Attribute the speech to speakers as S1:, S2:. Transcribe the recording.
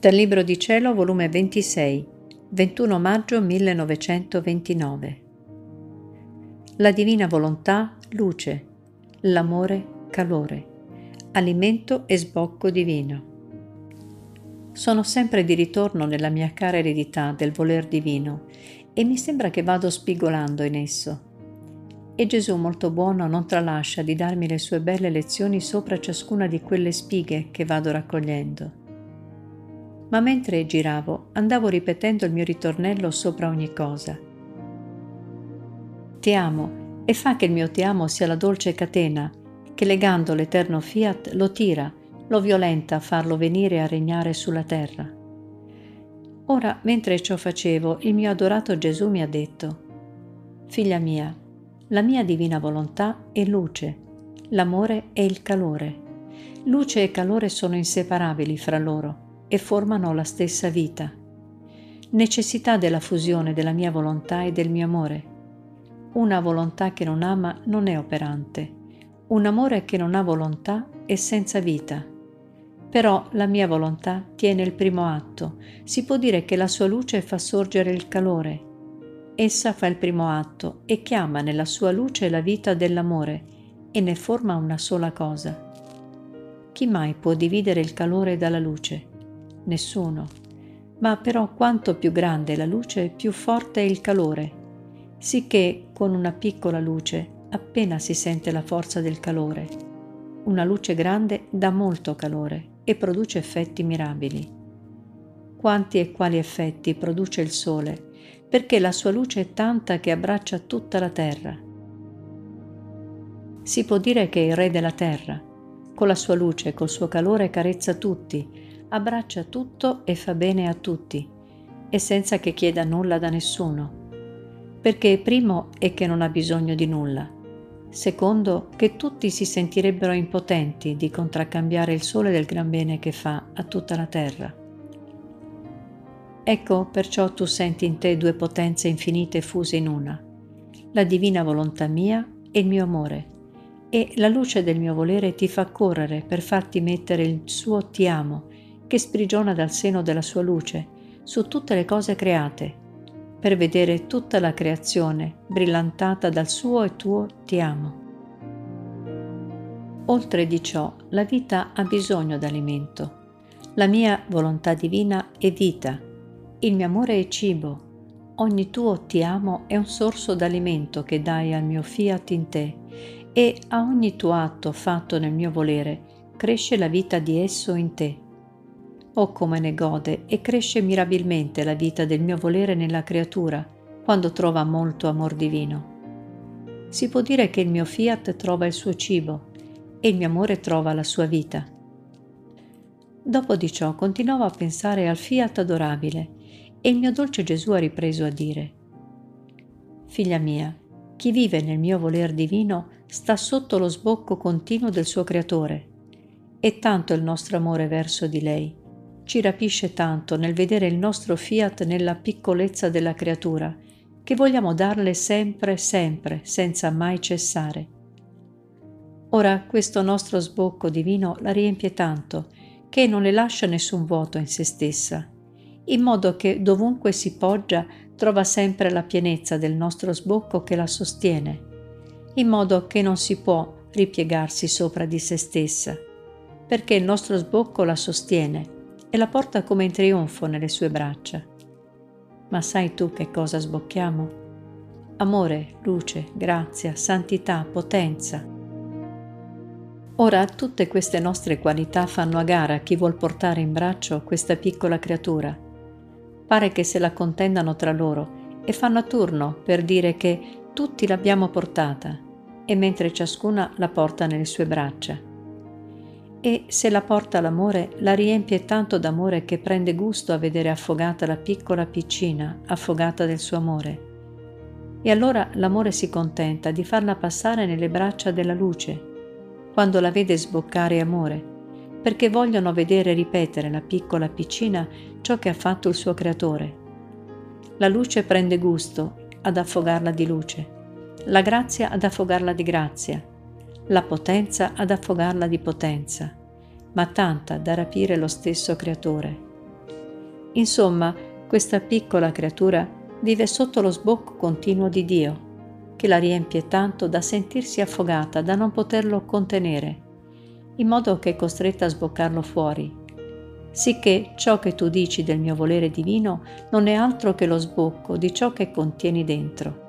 S1: Dal Libro di Cielo, volume 26, 21 maggio 1929. La divina volontà, luce, l'amore, calore, alimento e sbocco divino. Sono sempre di ritorno nella mia cara eredità del voler divino e mi sembra che vado spigolando in esso. E Gesù molto buono non tralascia di darmi le sue belle lezioni sopra ciascuna di quelle spighe che vado raccogliendo ma mentre giravo andavo ripetendo il mio ritornello sopra ogni cosa. Ti amo e fa che il mio ti amo sia la dolce catena che legando l'eterno fiat lo tira, lo violenta a farlo venire a regnare sulla terra. Ora, mentre ciò facevo, il mio adorato Gesù mi ha detto, Figlia mia, la mia divina volontà è luce, l'amore è il calore. Luce e calore sono inseparabili fra loro e formano la stessa vita. Necessità della fusione della mia volontà e del mio amore. Una volontà che non ama non è operante. Un amore che non ha volontà è senza vita. Però la mia volontà tiene il primo atto. Si può dire che la sua luce fa sorgere il calore. Essa fa il primo atto e chiama nella sua luce la vita dell'amore e ne forma una sola cosa. Chi mai può dividere il calore dalla luce? Nessuno. Ma però quanto più grande è la luce, più forte è il calore, sicché con una piccola luce appena si sente la forza del calore. Una luce grande dà molto calore e produce effetti mirabili. Quanti e quali effetti produce il sole, perché la sua luce è tanta che abbraccia tutta la terra. Si può dire che è il re della terra, con la sua luce e col suo calore carezza tutti, abbraccia tutto e fa bene a tutti, e senza che chieda nulla da nessuno. Perché primo è che non ha bisogno di nulla, secondo che tutti si sentirebbero impotenti di contraccambiare il sole del gran bene che fa a tutta la terra. Ecco perciò tu senti in te due potenze infinite fuse in una, la divina volontà mia e il mio amore, e la luce del mio volere ti fa correre per farti mettere il suo ti amo che sprigiona dal seno della sua luce su tutte le cose create, per vedere tutta la creazione brillantata dal suo e tuo ti amo. Oltre di ciò, la vita ha bisogno d'alimento. La mia volontà divina è vita, il mio amore è cibo, ogni tuo ti amo è un sorso d'alimento che dai al mio fiat in te e a ogni tuo atto fatto nel mio volere cresce la vita di esso in te. Oh come ne gode e cresce mirabilmente la vita del mio volere nella creatura quando trova molto amor divino. Si può dire che il mio fiat trova il suo cibo e il mio amore trova la sua vita. Dopo di ciò continuavo a pensare al fiat adorabile e il mio dolce Gesù ha ripreso a dire, Figlia mia, chi vive nel mio voler divino sta sotto lo sbocco continuo del suo creatore. E tanto il nostro amore verso di lei ci rapisce tanto nel vedere il nostro fiat nella piccolezza della creatura, che vogliamo darle sempre, sempre, senza mai cessare. Ora questo nostro sbocco divino la riempie tanto, che non le lascia nessun vuoto in se stessa, in modo che dovunque si poggia trova sempre la pienezza del nostro sbocco che la sostiene, in modo che non si può ripiegarsi sopra di se stessa, perché il nostro sbocco la sostiene e la porta come in trionfo nelle sue braccia. Ma sai tu che cosa sbocchiamo? Amore, luce, grazia, santità, potenza. Ora tutte queste nostre qualità fanno a gara chi vuol portare in braccio questa piccola creatura. Pare che se la contendano tra loro e fanno a turno per dire che tutti l'abbiamo portata e mentre ciascuna la porta nelle sue braccia e se la porta l'amore la riempie tanto d'amore che prende gusto a vedere affogata la piccola piccina, affogata del suo amore. E allora l'amore si contenta di farla passare nelle braccia della luce, quando la vede sboccare amore, perché vogliono vedere ripetere la piccola piccina ciò che ha fatto il suo creatore. La luce prende gusto ad affogarla di luce, la grazia ad affogarla di grazia, la potenza ad affogarla di potenza, ma tanta da rapire lo stesso Creatore. Insomma, questa piccola creatura vive sotto lo sbocco continuo di Dio, che la riempie tanto da sentirsi affogata, da non poterlo contenere, in modo che è costretta a sboccarlo fuori, sicché ciò che tu dici del mio volere divino non è altro che lo sbocco di ciò che contieni dentro